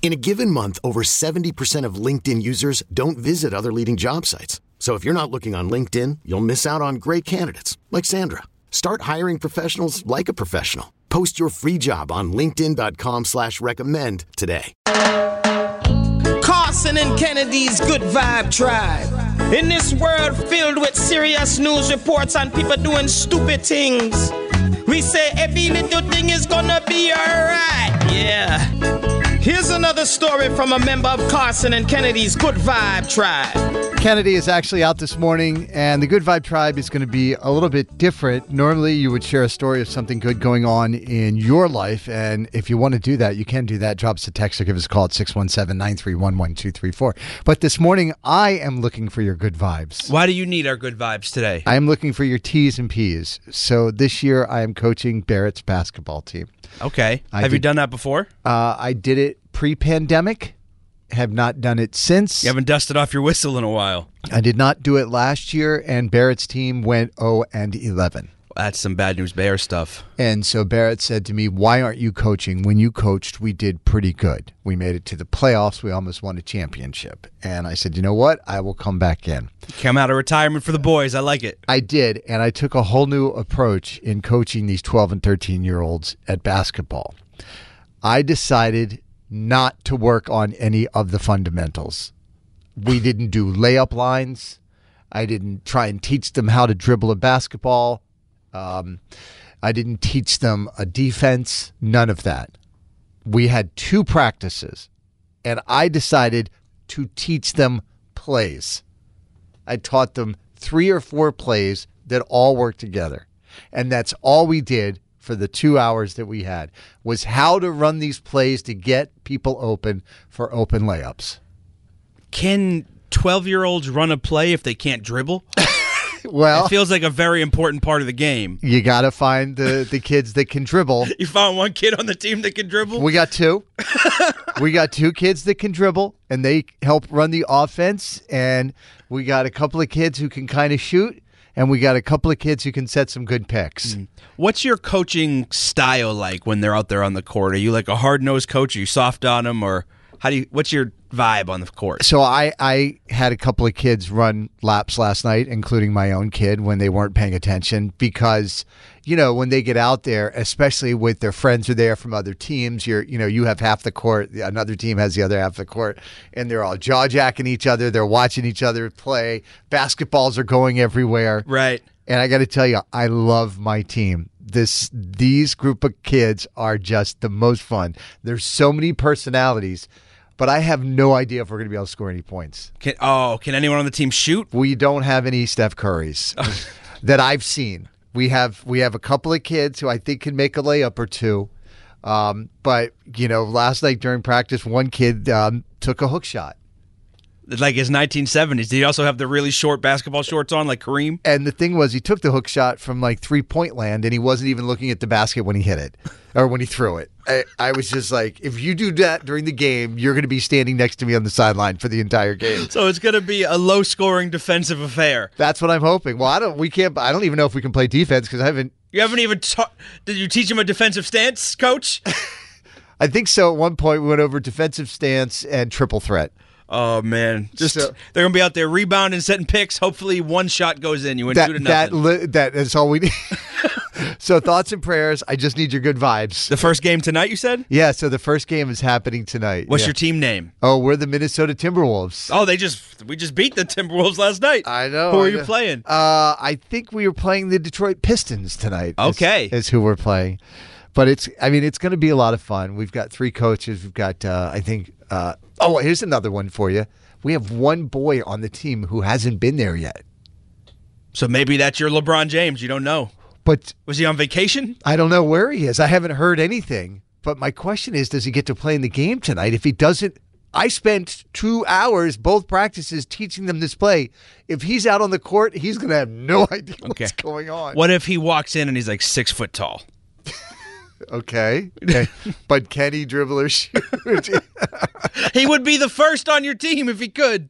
In a given month, over 70% of LinkedIn users don't visit other leading job sites. So if you're not looking on LinkedIn, you'll miss out on great candidates like Sandra. Start hiring professionals like a professional. Post your free job on LinkedIn.com slash recommend today. Karson and Kennedy's Good Vibe Tribe. In this world filled with serious news reports and people doing stupid things, we say every little thing is gonna be alright. Yeah. Here's another story from a member of Karson and Kennedy's Good Vibe Tribe. Kennedy is actually out this morning, and the Good Vibe Tribe is going to be a little bit different. Normally, you would share a story of something good going on in your life, and if you want to do that, you can do that. Drop us a text or give us a call at 617 931 1234. But this morning, I am looking for your good vibes. Why do you need our good vibes today? I am looking for your T's and P's. So this year, I am coaching Barrett's basketball team. Okay. I Have you done that before? Uh, I did it pre pandemic, have not done it since. You haven't dusted off your whistle in a while. I did not do it last year, and Barrett's team went 0 and 11. That's some bad news bear stuff. And so Barrett said to me, Why aren't you coaching? When you coached, we did pretty good. We made it to the playoffs. We almost won a championship. And I said, You know what? I will come back in. Come out of retirement for the boys. I like it. I did. And I took a whole new approach in coaching these 12 and 13 year olds at basketball. I decided not to work on any of the fundamentals. We didn't do layup lines. I didn't try and teach them how to dribble a basketball. Um, I didn't teach them a defense. None of that. We had two practices, and I decided to teach them plays. I taught them three or four plays that all work together. And that's all we did for the two hours that we had was how to run these plays to get people open for open layups. Can 12 year olds run a play if they can't dribble? Well, It feels like a very important part of the game. you got to find the, the kids that can dribble. You found one kid on the team that can dribble? We got two. we got two kids that can dribble and they help run the offense. And we got a couple of kids who can kind of shoot. And we got a couple of kids who can set some good picks. Mm. What's your coaching style like when they're out there on the court? Are you like a hard nosed coach? Are you soft on them? Or how do you, what's your vibe on the court? So I, I had a couple of kids run laps last night, including my own kid, when they weren't paying attention because, you know, when they get out there, especially with their friends are there from other teams, you're, you know, you have half the court, another team has the other half of the court, and they're all jaw jacking each other, they're watching each other play. Basketballs are going everywhere. Right. And I got to tell you, I love my team. This these group of kids are just the most fun. There's so many personalities, but I have no idea if we're going to be able to score any points. Can, oh, can anyone on the team shoot? We don't have any Steph Currys that I've seen. We have we have a couple of kids who I think can make a layup or two. Um, but you know, last night during practice, one kid um, took a hook shot. Like his 1970s. Did he also have the really short basketball shorts on, like Kareem? And the thing was, he took the hook shot from like three point land, and he wasn't even looking at the basket when he hit it or when he threw it. I, I was just like, if you do that during the game, you're going to be standing next to me on the sideline for the entire game. So it's going to be a low scoring defensive affair. That's what I'm hoping. Well, I don't. We can't. I don't even know if we can play defense because I haven't. You haven't even taught. Did you teach him a defensive stance, coach? I think so. At one point, we went over defensive stance and triple threat. Oh man, just So- they're gonna be out there rebounding, setting picks. Hopefully, one shot goes in. You win two to That that that is all we need. so thoughts and prayers. I just need your good vibes. the first game tonight, you said. Yeah. So the first game is happening tonight. What's Yeah. your team name? Oh, we're the Minnesota Timberwolves. Oh, they just we just beat the Timberwolves last night. I know. Who I are you know. playing? Uh, I think we were playing the Detroit Pistons tonight. is- Okay. is, who we're playing. but it's I mean it's going to be a lot of fun. We've got three coaches. We've got uh, I think uh, oh here's another one for you. We have one boy on the team who hasn't been there yet. So maybe that's your LeBron James. You don't know. But Was he on vacation? I don't know where he is. I haven't heard anything. But my question is, does he get to play in the game tonight? If he doesn't, I spent two hours, both practices, teaching them this play. If he's out on the court, he's going to have no idea Okay. what's going on. What if he walks in and he's like six foot tall? Okay. okay. but can he dribble or shoot? He would be the first on your team if he could.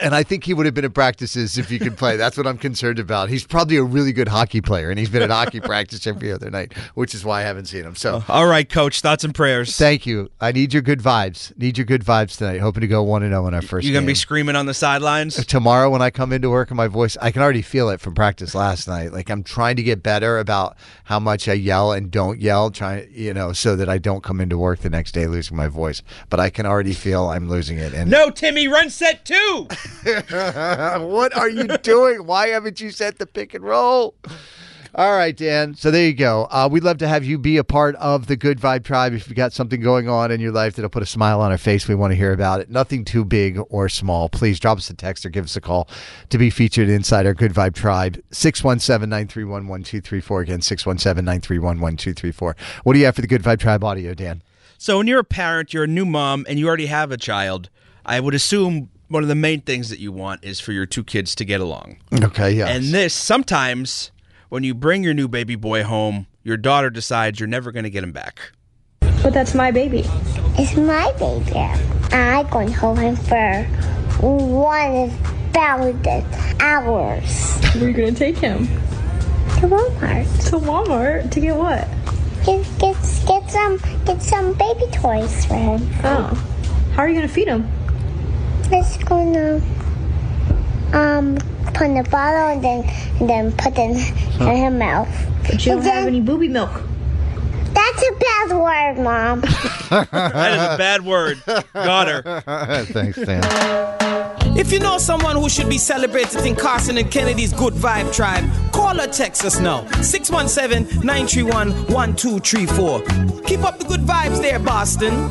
And I think he would have been at practices if he could play. That's what I'm concerned about. He's probably a really good hockey player, and he's been at hockey practice every other night, which is why I haven't seen him. So. Uh, all right, coach. Thoughts and prayers. Thank you. I need your good vibes. Need your good vibes tonight. Hoping to go one and zero in our first. You're gonna be screaming on the sidelines? tomorrow when I come into work and my voice, I can already feel it from practice last night. Like I'm trying to get better about how much I yell and don't yell, trying you know, so that I don't come into work the next day losing my voice. But I can already feel I'm losing it. And No, Timmy, run set two. what are you doing? Why haven't you set the pick and roll? All right, Dan. So there you go. Uh, we'd love to have you be a part of the Good Vibe Tribe. If you've got something going on in your life that'll put a smile on our face, we want to hear about it. Nothing too big or small. Please drop us a text or give us a call to be featured inside our Good Vibe Tribe. 617 931 1234. Again, 617 931 1234. What do you have for the Good Vibe Tribe audio, Dan? So when you're a parent, you're a new mom, and you already have a child, I would assume one of the main things that you want is for your two kids to get along. Okay, yeah. And this sometimes when you bring your new baby boy home, your daughter decides you're never going to get him back. But that's my baby. It's my baby. I'm going to hold him for one thousand hours. Where are you gonna take him? To Walmart. To Walmart to get what? Get, get, get some get some baby toys for him. Oh. How are you gonna feed him? It's gonna um put in the bottle and then and then put in, in her mouth. But you don't And have any booby milk. That's a bad word, Mom. That is a bad word. Got her. Thanks, Dan. If you know someone who should be celebrated in Karson and Kennedy's Good Vibe Tribe, call or text us now. 617 931 1234. Keep up the good vibes there, Boston.